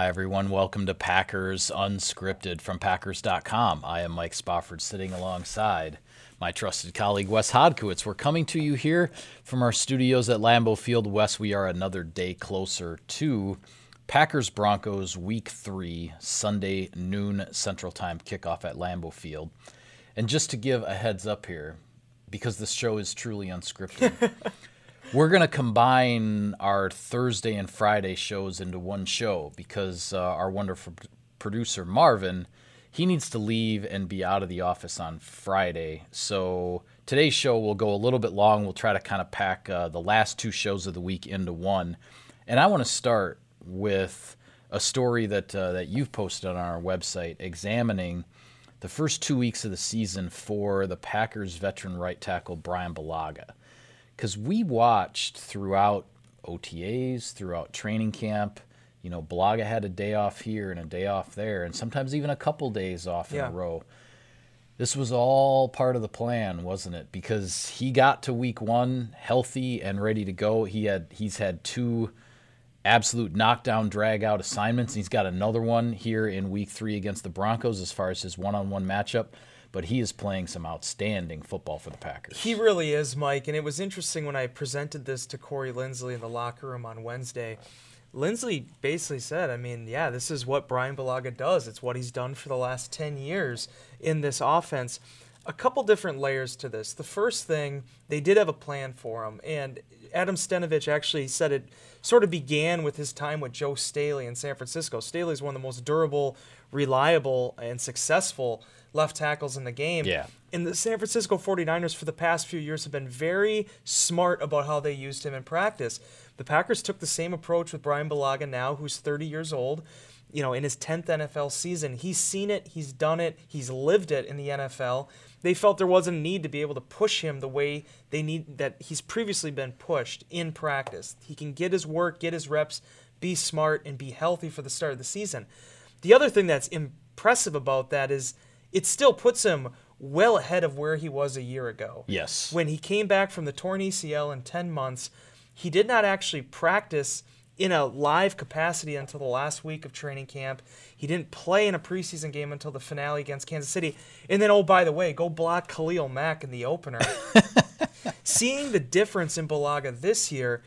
Hi, everyone. Welcome to Packers Unscripted from Packers.com. I am Mike Spofford sitting alongside my trusted colleague Wes Hodkiewicz. We're coming to you here from our studios at Lambeau Field. Wes, we are another day closer to Packers Broncos Week 3, Sunday noon Central Time kickoff at Lambeau Field. And just to give a heads up here, because this show is truly unscripted. We're going to combine our Thursday and Friday shows into one show because uh, our wonderful producer, Marvin, he needs to leave and be out of the office on Friday. So today's show will go a little bit long. We'll try to kind of pack uh, the last two shows of the week into one. And I want to start with a story that, uh, that you've posted on our website examining the first two weeks of the season for the Packers veteran right tackle, Brian Bulaga because we watched throughout OTAs, throughout training camp. You know, Bulaga had a day off here and a day off there, and sometimes even a couple days off Yeah. in a row. This was all part of the plan, wasn't it? Because he got to week one healthy and ready to go. He had he's had two absolute knockdown drag out assignments. He's got another one here in week three against the Broncos as far as his one on one matchup. But he is playing some outstanding football for the Packers. He really is, Mike. And it was interesting when I presented this to Corey Linsley in the locker room on Wednesday. Linsley basically said, I mean, yeah, this is what Brian Bulaga does. It's what he's done for the last 10 years in this offense. A couple different layers to this. The first thing, they did have a plan for him. And Adam Stenavich actually said it sort of began with his time with Joe Staley in San Francisco. Staley is one of the most durable, reliable, and successful left tackles in the game. Yeah. And the San Francisco 49ers for the past few years have been very smart about how they used him in practice. The Packers took the same approach with Brian Bulaga now, who's 30 years old. You know, in his 10th NFL season, he's seen it, he's done it, he's lived it in the NFL. They felt there wasn't a need to be able to push him the way they need that he's previously been pushed in practice. He can get his work, get his reps, be smart, and be healthy for the start of the season. The other thing that's impressive about that is it still puts him well ahead of where he was a year ago. Yes. When he came back from the torn ACL in 10 months, he did not actually practice in a live capacity until the last week of training camp. He didn't play in a preseason game until the finale against Kansas City. And then, oh, by the way, go block Khalil Mack in the opener. Seeing the difference in Bulaga this year,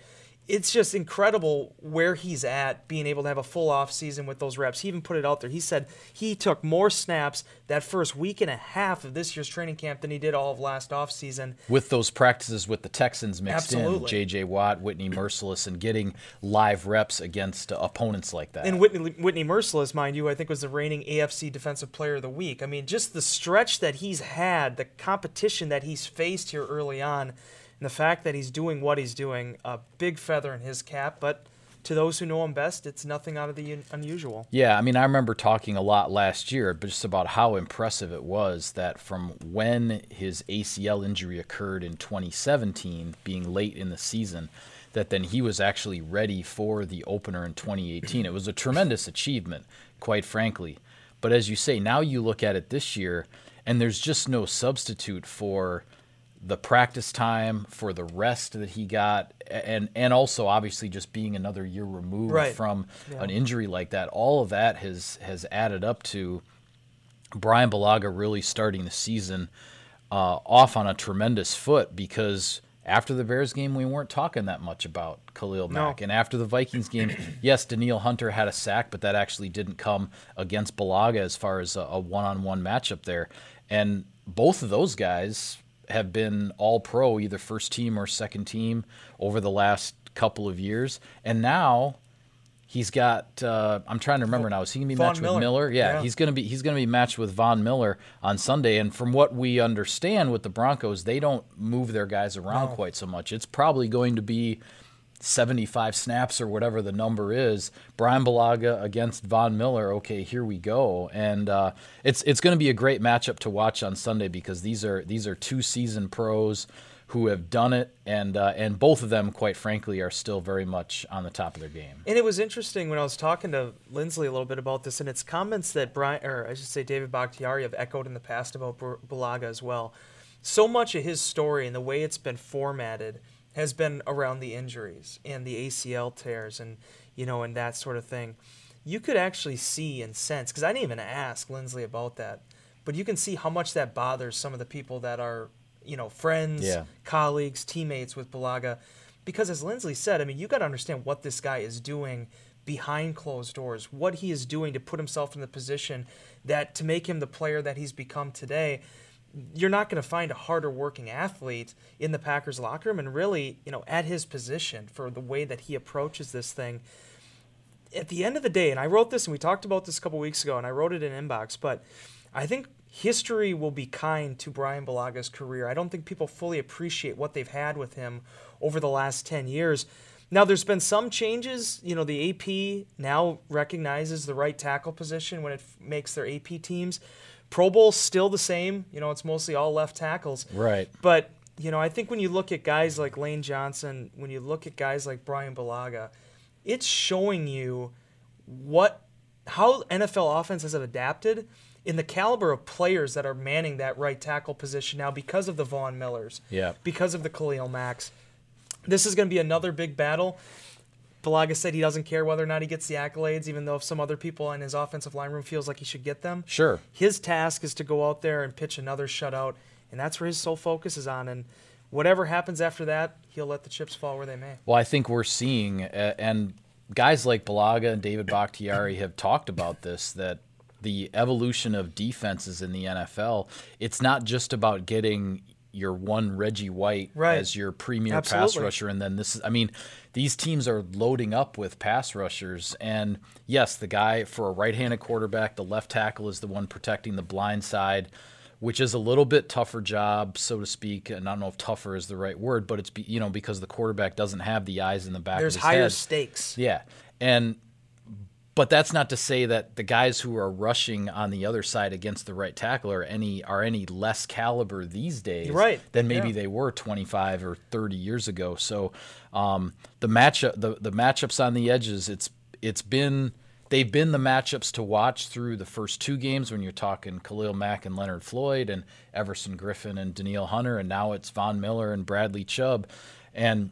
it's just incredible where he's at, being able to have a full off season with those reps. He even put it out there. He said he took more snaps that first week and a half of this year's training camp than he did all of last off season. with those practices with the Texans mixed Absolutely. in, J.J. Watt, Whitney Mercilus, and getting live reps against uh, opponents like that. And Whitney, Whitney Mercilus, mind you, I think was the reigning AFC Defensive Player of the Week. I mean, just the stretch that he's had, the competition that he's faced here early on, and the fact that he's doing what he's doing, a big feather in his cap. But to those who know him best, it's nothing out of the un- unusual. Yeah, I mean, I remember talking a lot last year, but just about how impressive it was that from when his ACL injury occurred in 2017, being late in the season, that then he was actually ready for the opener in 2018. It was a tremendous achievement, quite frankly. But as you say, now you look at it this year, and there's just no substitute for the practice time, for the rest that he got, and and also obviously just being another year removed Right. from an injury like that. All of that has has added up to Brian Bulaga really starting the season uh, off on a tremendous foot because after the Bears game, we weren't talking that much about Khalil No. Mack. And after the Vikings game, yes, Danielle Hunter had a sack, but that actually didn't come against Bulaga as far as a, a one-on-one matchup there. And both of those guys have been all pro, either first team or second team over the last couple of years. And now He's got. Uh, I'm trying to remember now. Is he gonna be Von matched Miller. with Miller? Yeah, Yeah. he's gonna be. He's gonna be matched with Von Miller on Sunday. And from what we understand with the Broncos, they don't move their guys around No. quite so much. It's probably going to be 75 snaps or whatever the number is. Brian Bulaga against Von Miller. Okay, here we go. And uh, it's it's going to be a great matchup to watch on Sunday because these are these are two season pros who have done it, and uh, and both of them, quite frankly, are still very much on the top of their game. And it was interesting when I was talking to Linsley a little bit about this, and it's comments that Brian, or I should say David Bakhtiari, have echoed in the past about Bulaga as well. So much of his story and the way it's been formatted has been around the injuries and the ACL tears, and you know, and that sort of thing. you could actually see and sense because I didn't even ask Linsley about that, but you can see how much that bothers some of the people that are you know friends, Yeah. colleagues, teammates with Bulaga, because as Linsley said, I mean you got to understand what this guy is doing behind closed doors, what he is doing to put himself in the position that to make him the player that he's become today you're not going to find a harder working athlete in the Packers locker room and really, you know, at his position for the way that he approaches this thing. At the end of the day, and I wrote this and we talked about this a couple weeks ago and I wrote it in inbox, but I think history will be kind to Brian Bulaga's career. I don't think people fully appreciate what they've had with him over the last 10 years. Now, there's been some changes. You know, the AP now recognizes the right tackle position when it f- makes their AP teams. Pro Bowl's still the same. You know, it's mostly all left tackles. Right. But, you know, I think when you look at guys like Lane Johnson, when you look at guys like Brian Bulaga, it's showing you what how NFL offenses have adapted in the caliber of players that are manning that right tackle position now because of the Von Millers, Yeah. because of the Khalil Macks. This is going to be another big battle. Bulaga said he doesn't care whether or not he gets the accolades, even though if some other people in his offensive line room feels like he should get them. Sure. His task is to go out there and pitch another shutout, and that's where his sole focus is on. And whatever happens after that, he'll let the chips fall where they may. Well, I think we're seeing, uh, and guys like Bulaga and David Bakhtiari have talked about this that the evolution of defenses in the NFL, it's not just about getting your one Reggie White Right. as your premier pass rusher, and then this is, I mean, these teams are loading up with pass rushers, and yes, the guy for a right-handed quarterback, the left tackle is the one protecting the blind side which is a little bit tougher job, so to speak. And I don't know if tougher is the right word, but it's be, you know because the quarterback doesn't have the eyes in the back There's of his higher head. stakes. Yeah, and but that's not to say that the guys who are rushing on the other side against the right tackle are any are any less caliber these days Right, than maybe yeah. they were 25 or 30 years ago. So um, the matchup the the matchups on the edges it's it's been they've been the matchups to watch through the first two games when you're talking Khalil Mack and Leonard Floyd and Everson Griffen and Danielle Hunter and now it's Von Miller and Bradley Chubb and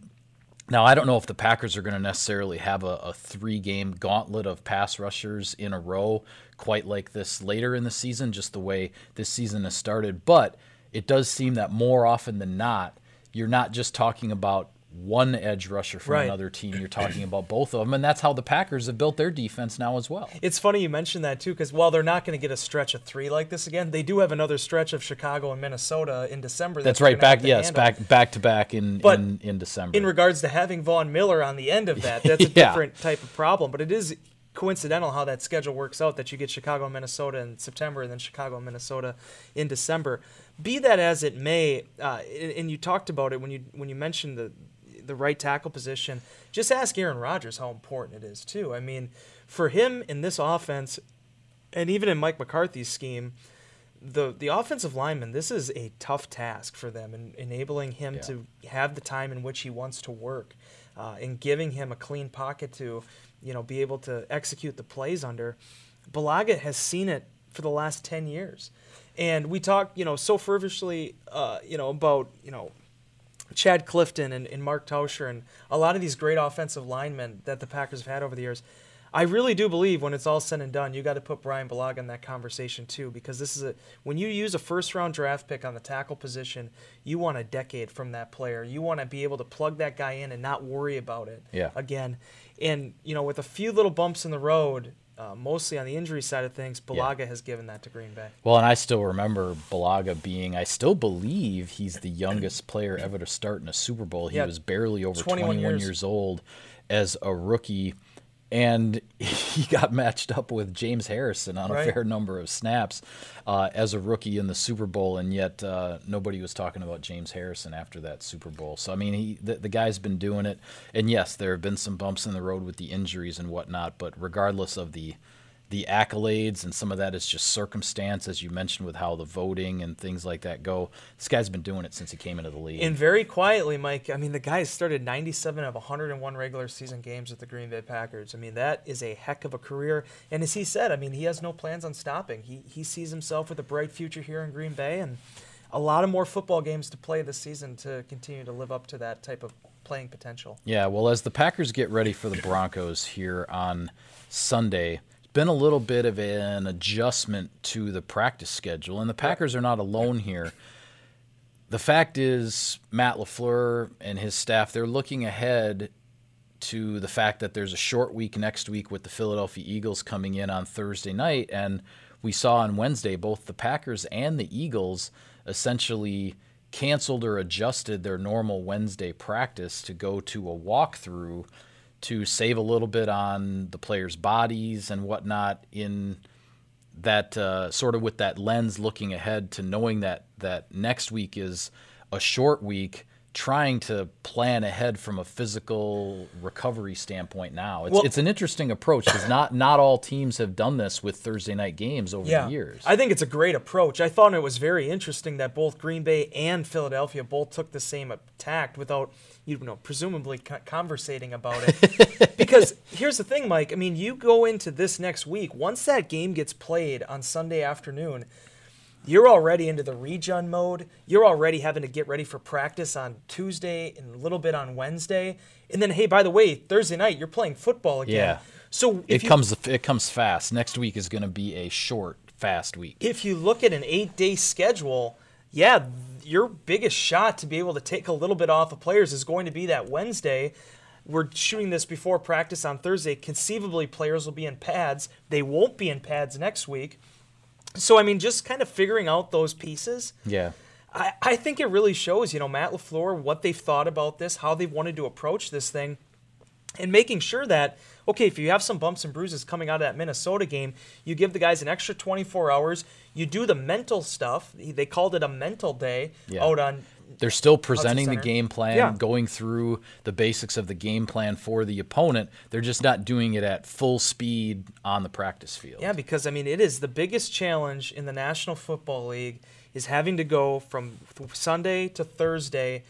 now, I don't know if the Packers are going to necessarily have a, a three game gauntlet of pass rushers in a row quite like this later in the season, just the way this season has started. But it does seem that more often than not, you're not just talking about one edge rusher from Right. another team, you're talking about both of them. And that's how the Packers have built their defense now as well. It's funny you mentioned that too, because while they're not going to get a stretch of three like this again, they do have another stretch of Chicago and Minnesota in December. That's they're right. Back, to yes, handle. back back to back in, But in, in December. In regards to having Von Miller on the end of that, that's a Yeah. different type of problem. But it is coincidental how that schedule works out that you get Chicago and Minnesota in September and then Chicago and Minnesota in December. Be that as it may, uh, and and you talked about it when you when you mentioned the the right tackle position. Just ask Aaron Rodgers how important it is too. I mean, for him in this offense, and even in Mike McCarthy's scheme, the the offensive lineman, this is a tough task for them, and enabling him Yeah. to have the time in which he wants to work, uh, and giving him a clean pocket to, you know, be able to execute the plays under. Bulaga has seen it for the last ten years, and we talk, you know, so fervently, uh, you know, about you know Chad Clifton and, and Mark Tauscher and a lot of these great offensive linemen that the Packers have had over the years. I really do believe when it's all said and done, you got to put Brian Bulaga in that conversation too, because this is a when you use a first round draft pick on the tackle position, you want a decade from that player. You want to be able to plug that guy in and not worry about it Yeah. again. And you know, with a few little bumps in the road, uh, mostly on the injury side of things, Bulaga has given that to Green Bay. Well, and I still remember Bulaga being, I still believe he's the youngest player ever to start in a Super Bowl. He Yeah, was barely over 21 21, years. years. old as a rookie. And he got matched up with James Harrison on a fair number of snaps uh, as a rookie in the Super Bowl, and yet uh, nobody was talking about James Harrison after that Super Bowl. So I mean, he the, the guy's been doing it, and yes, there have been some bumps in the road with the injuries and whatnot, but regardless of the the accolades and some of that is just circumstance, as you mentioned, with how the voting and things like that go. This guy's been doing it since he came into the league. And very quietly, Mike, I mean, the guy started 97 of 101 regular season games with the Green Bay Packers. I mean, that is a heck of a career. And as he said, I mean, he has no plans on stopping. He, he sees himself with a bright future here in Green Bay and a lot of more football games to play this season to continue to live up to that type of playing potential. Yeah, well, as the Packers get ready for the Broncos here on Sunday, been a little bit of an adjustment to the practice schedule, and the Packers are not alone here. The fact is, Matt LaFleur and his staff, they're looking ahead to the fact that there's a short week next week with the Philadelphia Eagles coming in on Thursday night. And we saw on Wednesday both the Packers and the Eagles essentially canceled or adjusted their normal Wednesday practice to go to a walkthrough to save a little bit on the players' bodies and whatnot in that uh, sort of with that lens looking ahead to knowing that that next week is a short week trying to plan ahead from a physical recovery standpoint now. It's, Well- it's an interesting approach because not not all teams have done this with Thursday night games over the years. I think it's a great approach. I thought it was very interesting that both Green Bay and Philadelphia both took the same tact without, you know, presumably co- conversating about it. because here's the thing, Mike. I mean, you go into this next week. Once that game gets played on Sunday afternoon, you're already into the regen mode. You're already having to get ready for practice on Tuesday and a little bit on Wednesday. And then, hey, by the way, Thursday night you're playing football again. Yeah. So it you, comes it comes fast. Next week is going to be a short, fast week. if you look at an eight day schedule, yeah, your biggest shot to be able to take a little bit off of players is going to be that Wednesday. We're shooting this before practice on Thursday. Conceivably, players will be in pads. They won't be in pads next week. So, I mean, just kind of figuring out those pieces. Yeah. I, I think it really shows, you know, Matt LaFleur, what they've thought about this, how they've wanted to approach this thing, and making sure that, okay, if you have some bumps and bruises coming out of that Minnesota game, you give the guys an extra 24 hours. You do the mental stuff. They called it a mental day Yeah. out on. They're still presenting the game plan, Yeah. going through the basics of the game plan for the opponent. They're just not doing it at full speed on the practice field. Yeah, because, I mean, it is the biggest challenge in the National Football League is having to go from Sunday to Thursday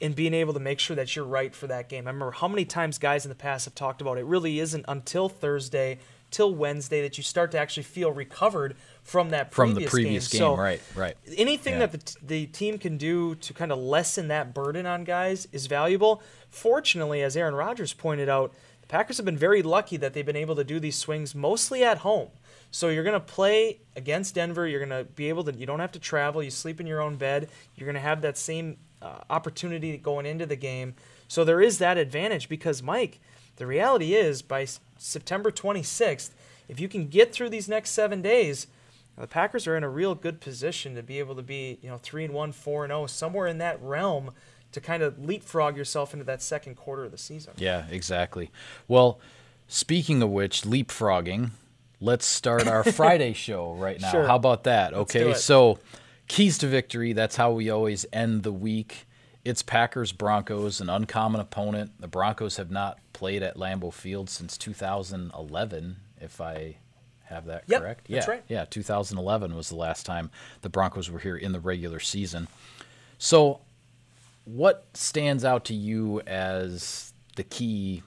and being able to make sure that you're right for that game. I remember how many times guys in the past have talked about it really isn't until Thursday, till Wednesday that you start to actually feel recovered from that From previous the previous game, So right, right. anything Yeah. that the, t- the team can do to kind of lessen that burden on guys is valuable. Fortunately, as Aaron Rodgers pointed out, the Packers have been very lucky that they've been able to do these swings mostly at home. So you're going to play against Denver. You're going to be able to. You don't have to travel. You sleep in your own bed. You're going to have that same uh, opportunity going into the game. So there is that advantage because Mike, the reality is by S- September 26th, if you can get through these next seven days, the Packers are in a real good position to be able to be, you know, three and one, four and zero, somewhere in that realm, to kind of leapfrog yourself into that second quarter of the season. Yeah, exactly. Well, speaking of which, leapfrogging, let's start our Friday show right now. Sure. How about that? Okay, so keys to victory. That's how we always end the week. It's Packers Broncos, an uncommon opponent. The Broncos have not played at Lambeau Field since 2011, if I have that Yep, correct. that's yeah, right. yeah, 2011 was the last time the Broncos were here in the regular season. So, what stands out to you as the key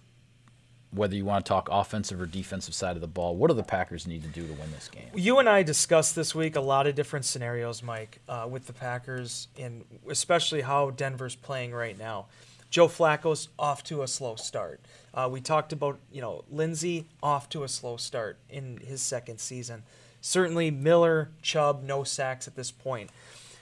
whether you want to talk offensive or defensive side of the ball, what do the Packers need to do to win this game? You and I discussed this week a lot of different scenarios, Mike, uh, with the Packers, and especially how Denver's playing right now. Joe Flacco's off to a slow start. Uh, we talked about, you know, Lindsay off to a slow start in his second season. Certainly Miller, Chubb, no sacks at this point.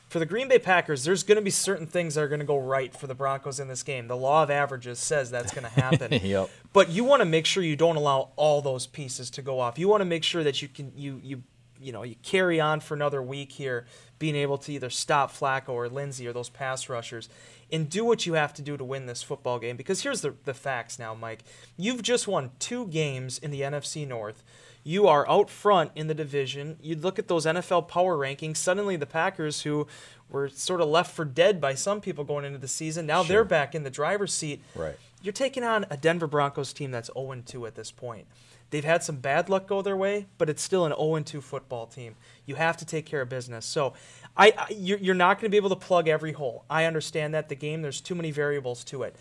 For the Green Bay Packers, there's going to be certain things that are going to go right for the Broncos in this game. The law of averages says that's going to happen. Yep. But you want to make sure you don't allow all those pieces to go off. You want to make sure that you can you you you know you carry on for another week here, being able to either stop Flacco or Lindsay or those pass rushers, and do what you have to do to win this football game. Because here's the the facts now, Mike. You've just won two games in the NFC North. You are out front in the division. You'd look at those NFL power rankings. Suddenly, the Packers, who were sort of left for dead by some people going into the season, now they're back in the driver's seat. Right. You're taking on a Denver Broncos team that's 0 2 at this point. They've had some bad luck go their way, but it's still an 0 2 football team. You have to take care of business. So, I, I you're, you're not going to be able to plug every hole. I understand that the game there's too many variables to it,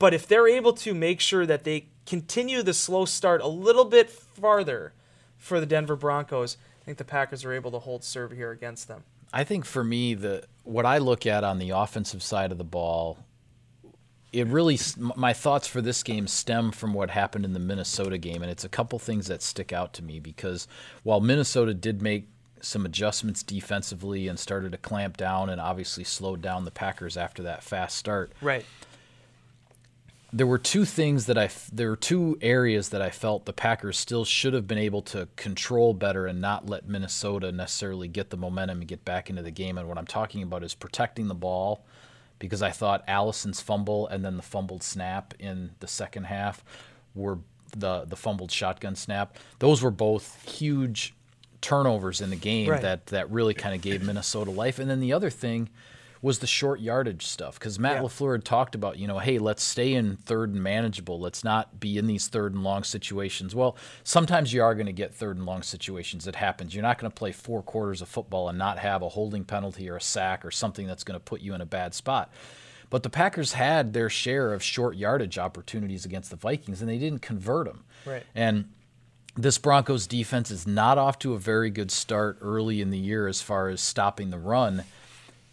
but if they're able to make sure that they continue the slow start a little bit farther for the Denver Broncos, I think the Packers are able to hold serve here against them. I think for me, the what I look at on the offensive side of the ball it really my thoughts for this game stem from what happened in the Minnesota game, and it's a couple things that stick out to me because while Minnesota did make some adjustments defensively and started to clamp down and obviously slowed down the Packers after that fast start. Right. There were two things that I there were two areas that I felt the Packers still should have been able to control better and not let Minnesota necessarily get the momentum and get back into the game. And what I'm talking about is protecting the ball because I thought Allison's fumble and then the fumbled snap in the second half were the the fumbled shotgun snap. Those were both huge turnovers in the game right. that that really kind of gave Minnesota life. And then the other thing was the short yardage stuff because Matt yeah. LaFleur had talked about, you know, hey, let's stay in third and manageable. Let's not be in these third and long situations. Well, sometimes you are going to get third and long situations. It happens. You're not going to play four quarters of football and not have a holding penalty or a sack or something that's going to put you in a bad spot. But the Packers had their share of short yardage opportunities against the Vikings, and they didn't convert them. Right. And this Broncos defense is not off to a very good start early in the year as far as stopping the run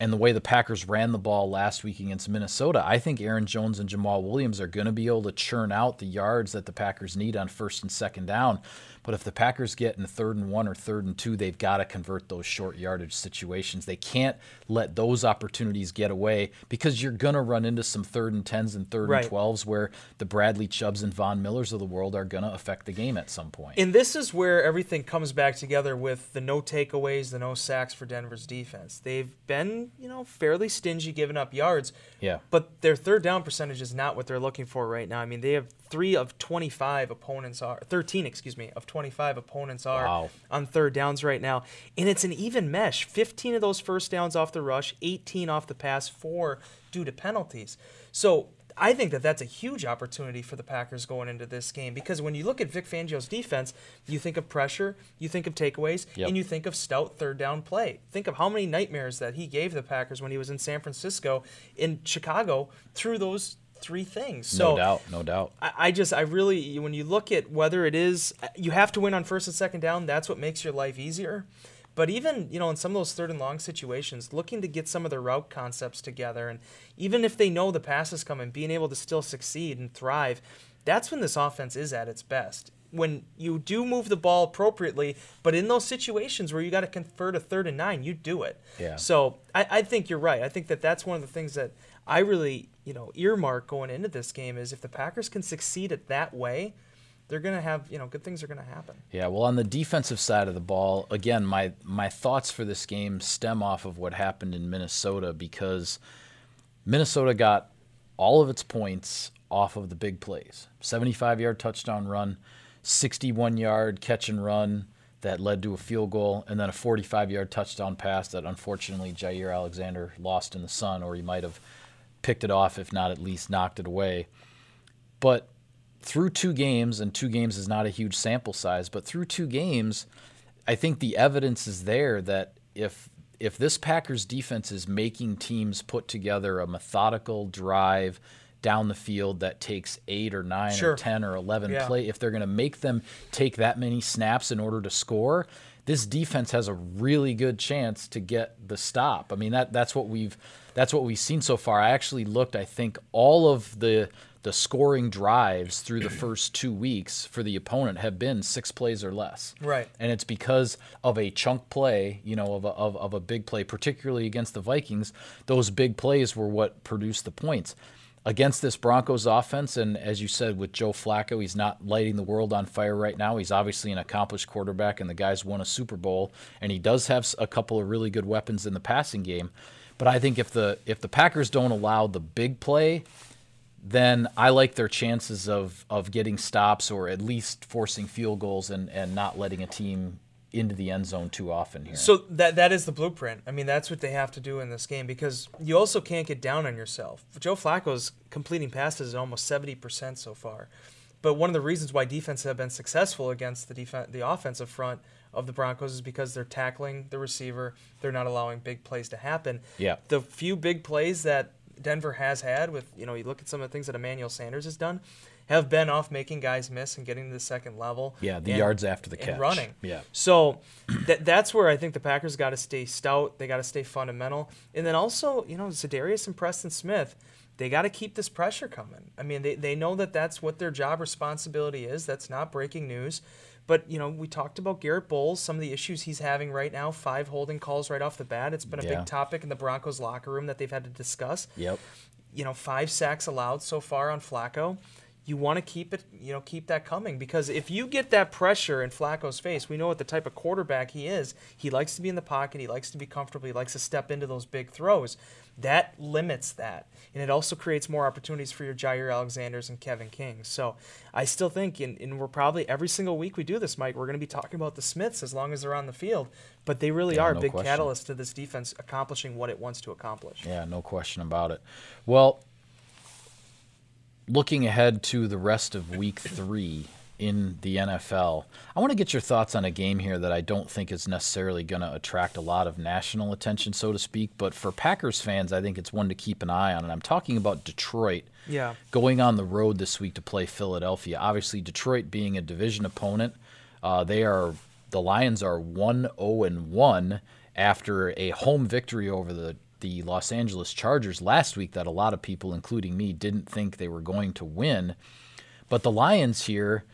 and the way the Packers ran the ball last week against Minnesota, I think Aaron Jones and Jamaal Williams are going to be able to churn out the yards that the Packers need on first and second down. But if the Packers get in third and one or third and two, they've got to convert those short yardage situations. They can't let those opportunities get away because you're going to run into some third and tens and third right. and twelves where the Bradley Chubbs and Von Millers of the world are going to affect the game at some point. And this is where everything comes back together with the no takeaways, the no sacks for Denver's defense. They've been, you know, fairly stingy giving up yards. Yeah. But their third down percentage is not what they're looking for right now. I mean, they have three of 25 opponents are 13, excuse me, of 25 opponents are wow. on third downs right now, and it's an even mesh. 15 of those first downs off the rush, 18 off the pass, four due to penalties. So I think that that's a huge opportunity for the Packers going into this game because when you look at Vic Fangio's defense, you think of pressure, you think of takeaways, yep. and you think of stout third down play. Think of how many nightmares that he gave the Packers when he was in San Francisco, in Chicago, through those three things. So no doubt, no doubt. I, I, just, I really, when you look at whether it is, you have to win on first and second down. That's what makes your life easier. But even, you know, in some of those third and long situations, looking to get some of their route concepts together, and even if they know the pass is coming, being able to still succeed and thrive, that's when this offense is at its best. When you do move the ball appropriately, but in those situations where you got to convert a third and nine, you do it. Yeah. So I, I think you're right. I think that that's one of the things that I really, you know, earmark going into this game is if the Packers can succeed at that way, they're going to have, you know, good things are going to happen. Yeah, well, on the defensive side of the ball, again, my my thoughts for this game stem off of what happened in Minnesota because Minnesota got all of its points off of the big plays. 75-yard touchdown run, 61-yard catch and run that led to a field goal, and then a 45-yard touchdown pass that unfortunately Jaire Alexander lost in the sun, or he might have – picked it off, if not at least knocked it away. But through two games, and two games is not a huge sample size, but through two games, I think the evidence is there that if if this Packers defense is making teams put together a methodical drive down the field that takes eight or nine sure. or ten or eleven yeah. play, if they're going to make them take that many snaps in order to score, this defense has a really good chance to get the stop. I mean that that's what we've that's what we've seen so far. I actually looked. I think all of the the scoring drives through the first two weeks for the opponent have been six plays or less. Right. And it's because of a chunk play, you know, of a, of, of a big play, particularly against the Vikings. Those big plays were what produced the points. Against this Broncos offense, and as you said, with Joe Flacco, he's not lighting the world on fire right now. He's obviously an accomplished quarterback, and the guy's won a Super Bowl, and he does have a couple of really good weapons in the passing game. But I think if the if the Packers don't allow the big play, then I like their chances of of getting stops or at least forcing field goals and and not letting a team into the end zone too often here. So that that is the blueprint. I mean, that's what they have to do in this game because you also can't get down on yourself. Joe Flacco's completing passes at almost 70% so far. But one of the reasons why defenses have been successful against the defense, the offensive front of the Broncos is because they're tackling the receiver. They're not allowing big plays to happen. Yeah. The few big plays that Denver has had with, you know, you look at some of the things that Emmanuel Sanders has done, have been off making guys miss and getting to the second level. Yeah, the and, yards after the catch. running. Yeah. So that that's where I think the Packers got to stay stout. They got to stay fundamental. And then also, you know, Za'Darius and Preston Smith, they got to keep this pressure coming. I mean, they, they know that that's what their job responsibility is. That's not breaking news. But, you know, we talked about Garett Bolles, some of the issues he's having right now, five holding calls right off the bat. It's been a Yeah. big topic in the Broncos locker room that they've had to discuss. Yep. You know, five sacks allowed so far on Flacco. You want to keep it, you know, keep that coming because if you get that pressure in Flacco's face, we know what the type of quarterback he is. He likes to be in the pocket, he likes to be comfortable, he likes to step into those big throws. That limits that. And it also creates more opportunities for your Jaire Alexanders and Kevin Kings. So I still think, and, and we're probably every single week we do this, Mike, we're going to be talking about the Smiths as long as they're on the field. But they really Yeah, are a no big question. catalyst to this defense accomplishing what it wants to accomplish. Yeah, no question about it. Well, looking ahead to the rest of week three in the NFL, I want to get your thoughts on a game here that I don't think is necessarily going to attract a lot of national attention, so to speak. But for Packers fans, I think it's one to keep an eye on. And I'm talking about Detroit Yeah. going on the road this week to play Philadelphia. Obviously, Detroit being a division opponent, uh, they are the Lions are one zero and one after a home victory over the the Los Angeles Chargers last week that a lot of people, including me, didn't think they were going to win. But the Lions here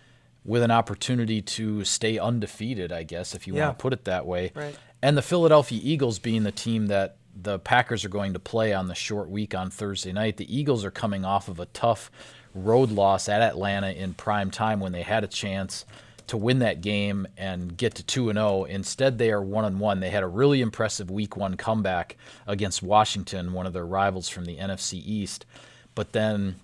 with an opportunity to stay undefeated, I guess, if you Yeah. want to put it that way. Right. And the Philadelphia Eagles being the team that the Packers are going to play on the short week on Thursday night. The Eagles are coming off of a tough road loss at Atlanta in prime time when they had a chance to win that game and get to 2 and 0. Instead, they are 1 and 1. They had a really impressive week 1 comeback against Washington, one of their rivals from the NFC East. But then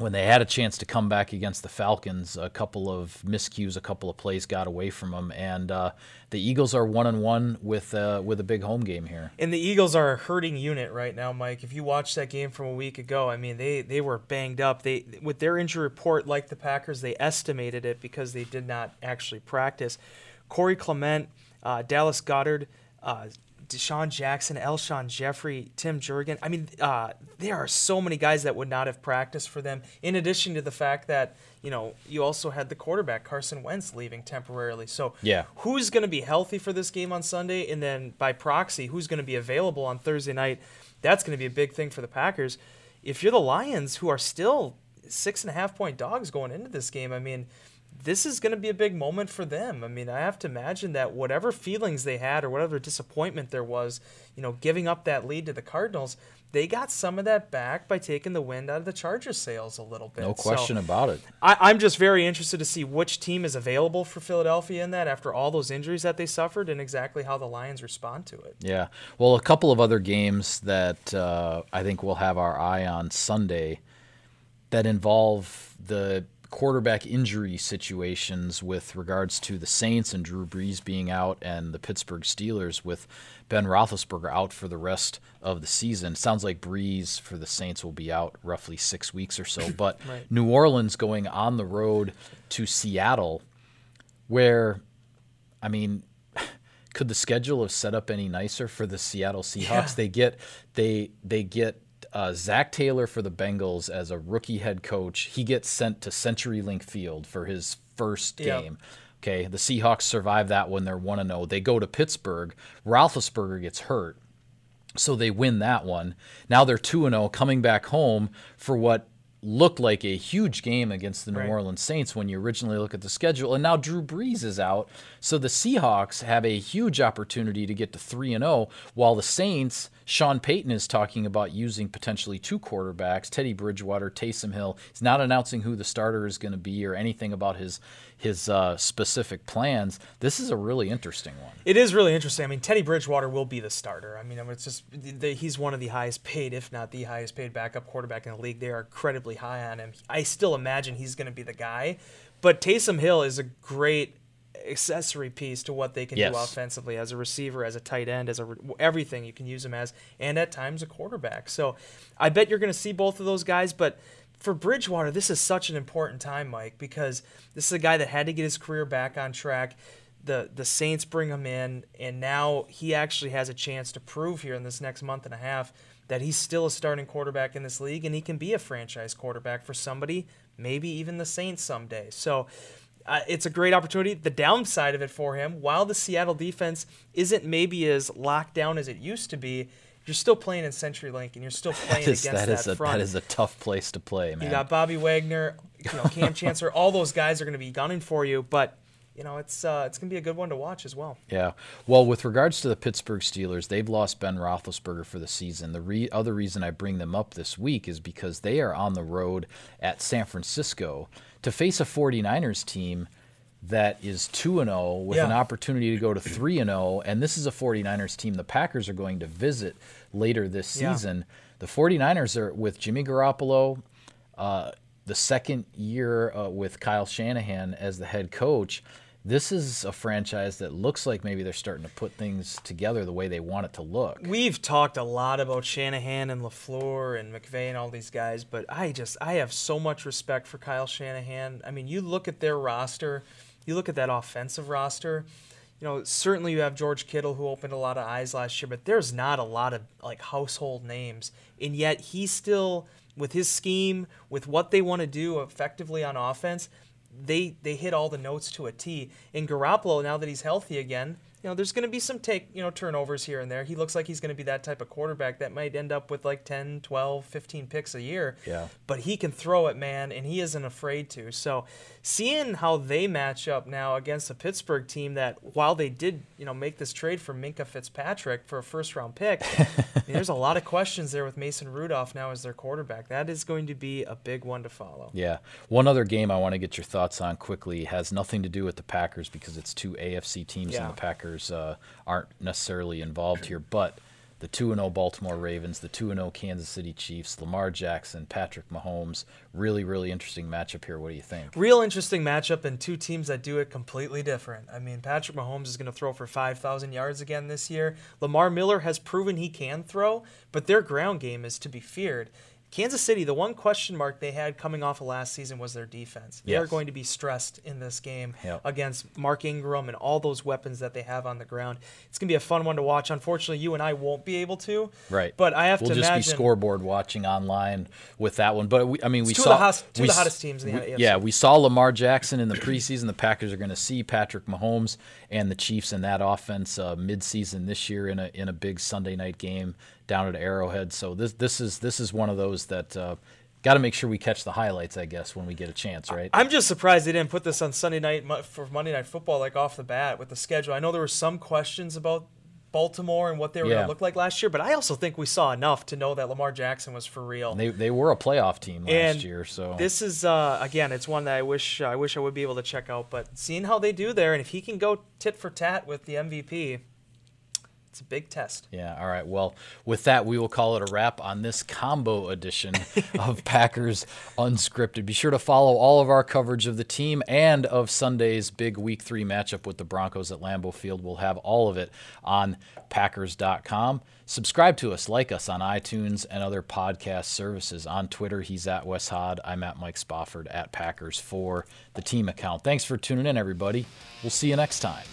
when they had a chance to come back against the Falcons, a couple of miscues, a couple of plays got away from them, and uh, the Eagles are one and one with uh, with a big home game here. And the Eagles are a hurting unit right now, Mike. If you watched that game from a week ago, I mean, they they were banged up. They with their injury report, like the Packers, they estimated it because they did not actually practice. Corey Clement, uh, Dallas Goedert, uh, DeSean Jackson, Alshon Jeffery, Tim Jurgen. I mean, uh, there are so many guys that would not have practiced for them. In addition to the fact that you know you also had the quarterback Carson Wentz leaving temporarily. So Yeah. who's going to be healthy for this game on Sunday, and then by proxy, who's going to be available on Thursday night? That's going to be a big thing for the Packers. If you're the Lions, who are still six and a half point dogs going into this game, I mean, this is going to be a big moment for them. I mean, I have to imagine that whatever feelings they had or whatever disappointment there was, you know, giving up that lead to the Cardinals, they got some of that back by taking the wind out of the Chargers' sails a little bit. No So- question about it. I, I'm just very interested to see which team is available for Philadelphia in that after all those injuries that they suffered and exactly how the Lions respond to it. Yeah. Well, a couple of other games that uh, I think we'll have our eye on Sunday that involve the quarterback injury situations with regards to the Saints and Drew Brees being out and the Pittsburgh Steelers with Ben Roethlisberger out for the rest of the season. Sounds like Brees for the Saints will be out roughly six weeks or so. But Right. New Orleans going on the road to Seattle, where, I mean, could the schedule have set up any nicer for the Seattle Seahawks? Yeah. They get they they get uh, Zac Taylor for the Bengals as a rookie head coach. He gets sent to CenturyLink Field for his first Yep. game. Okay, the Seahawks survive that one. they're one and zero. They go to Pittsburgh. Roethlisberger gets hurt, so they win that one. Now they're 2 0 coming back home for what looked like a huge game against the New Right. Orleans Saints when you originally look at the schedule. And now Drew Brees is out. So the Seahawks have a huge opportunity to get to 3 and 0 while the Saints Sean Payton is talking about using potentially two quarterbacks, Teddy Bridgewater, Taysom Hill. He's not announcing who the starter is going to be or anything about his his uh, specific plans. This is a really interesting one. It is really interesting. I mean, Teddy Bridgewater will be the starter. I mean, it's just he's one of the highest paid, if not the highest paid backup quarterback in the league. They are incredibly high on him. I still imagine he's going to be the guy. But Taysom Hill is a great accessory piece to what they can do offensively as a receiver, as a tight end, as a re- everything you can use him as, and at times a quarterback. So I bet you're going to see both of those guys, but for Bridgewater, this is such an important time, Mike, because this is a guy that had to get his career back on track. The the Saints bring him in, and now he actually has a chance to prove here in this next month and a half that he's still a starting quarterback in this league, and he can be a franchise quarterback for somebody, maybe even the Saints someday. So uh, it's a great opportunity. The downside of it for him, while the Seattle defense isn't maybe as locked down as it used to be, you're still playing in CenturyLink and you're still playing That is, against that is that a, front. that is a tough place to play, man. You got Bobby Wagner, you know, Kam Chancellor, all those guys are going to be gunning for you, but you know, it's uh, it's going to be a good one to watch as well. Yeah. Well, with regards to the Pittsburgh Steelers, they've lost Ben Roethlisberger for the season. The re- other reason I bring them up this week is because they are on the road at San Francisco to face a 49ers team that is 2 and 0 with an opportunity to go to 3 and 0 and this is a 49ers team the Packers are going to visit later this Yeah. season. The 49ers are with Jimmy Garoppolo uh, the second year uh, with Kyle Shanahan as the head coach, this is a franchise that looks like maybe they're starting to put things together the way they want it to look. We've talked a lot about Shanahan and LaFleur and McVay and all these guys, but I just I have so much respect for Kyle Shanahan. I mean, you look at their roster, you look at that offensive roster. You know, certainly you have George Kittle who opened a lot of eyes last year, but there's not a lot of like household names. And yet he's still with his scheme, with what they want to do effectively on offense, they they hit all the notes to a T. In Garoppolo, now that he's healthy again, you know, there's going to be some take, you know, turnovers here and there. He looks like he's going to be that type of quarterback that might end up with like 10, 12, 15 picks a year. Yeah. But he can throw it, man, and he isn't afraid to. So, seeing how they match up now against a Pittsburgh team that while they did, you know, make this trade for Minkah Fitzpatrick for a first round pick, I mean, there's a lot of questions there with Mason Rudolph now as their quarterback. That is going to be a big one to follow. Yeah. One other game I want to get your thoughts on quickly has nothing to do with the Packers because it's two AFC teams Yeah. and the Packers uh, aren't necessarily involved here, but the 2 0 Baltimore Ravens, the 2 0 Kansas City Chiefs, Lamar Jackson, Patrick Mahomes. Really, really interesting matchup here. What do you think? Real interesting matchup and two teams that do it completely different. I mean, Patrick Mahomes is going to throw for 5,000 yards again this year. Lamar Miller has proven he can throw, but their ground game is to be feared. Kansas City, the one question mark they had coming off of last season was their defense. They are going to be stressed in this game Yep. against Mark Ingram and all those weapons that they have on the ground. It's going to be a fun one to watch. Unfortunately, you and I won't be able to. Right. But I have to we'll to just imagine be scoreboard watching online with that one. But we, I mean, we two saw of the hottest, two we of the hottest teams in the we- AFC. Yeah, we saw Lamar Jackson in the preseason. The Packers are going to see Patrick Mahomes and the Chiefs in that offense uh, midseason this year in a in a big Sunday night game down at Arrowhead. So this this is this is one of those that. Uh, Got to make sure we catch the highlights, I guess, when we get a chance, right? I'm just surprised they didn't put this on Sunday night for Monday Night Football, like off the bat with the schedule. I know there were some questions about Baltimore and what they were going to look like last year, but I also think we saw enough to know that Lamar Jackson was for real. they they were a playoff team last and year, so this is uh, again, it's one that I wish I wish I would be able to check out. But seeing how they do there, and if he can go tit for tat with the MVP, it's a big test. Yeah, all right. Well, with that, we will call it a wrap on this combo edition of Packers Unscripted. Be sure to follow all of our coverage of the team and of Sunday's big Week 3 matchup with the Broncos at Lambeau Field. We'll have all of it on Packers.com. Subscribe to us, like us on iTunes and other podcast services. On Twitter, he's at Wes Hod. I'm at Mike Spofford at Packers for the team account. Thanks for tuning in, everybody. We'll see you next time.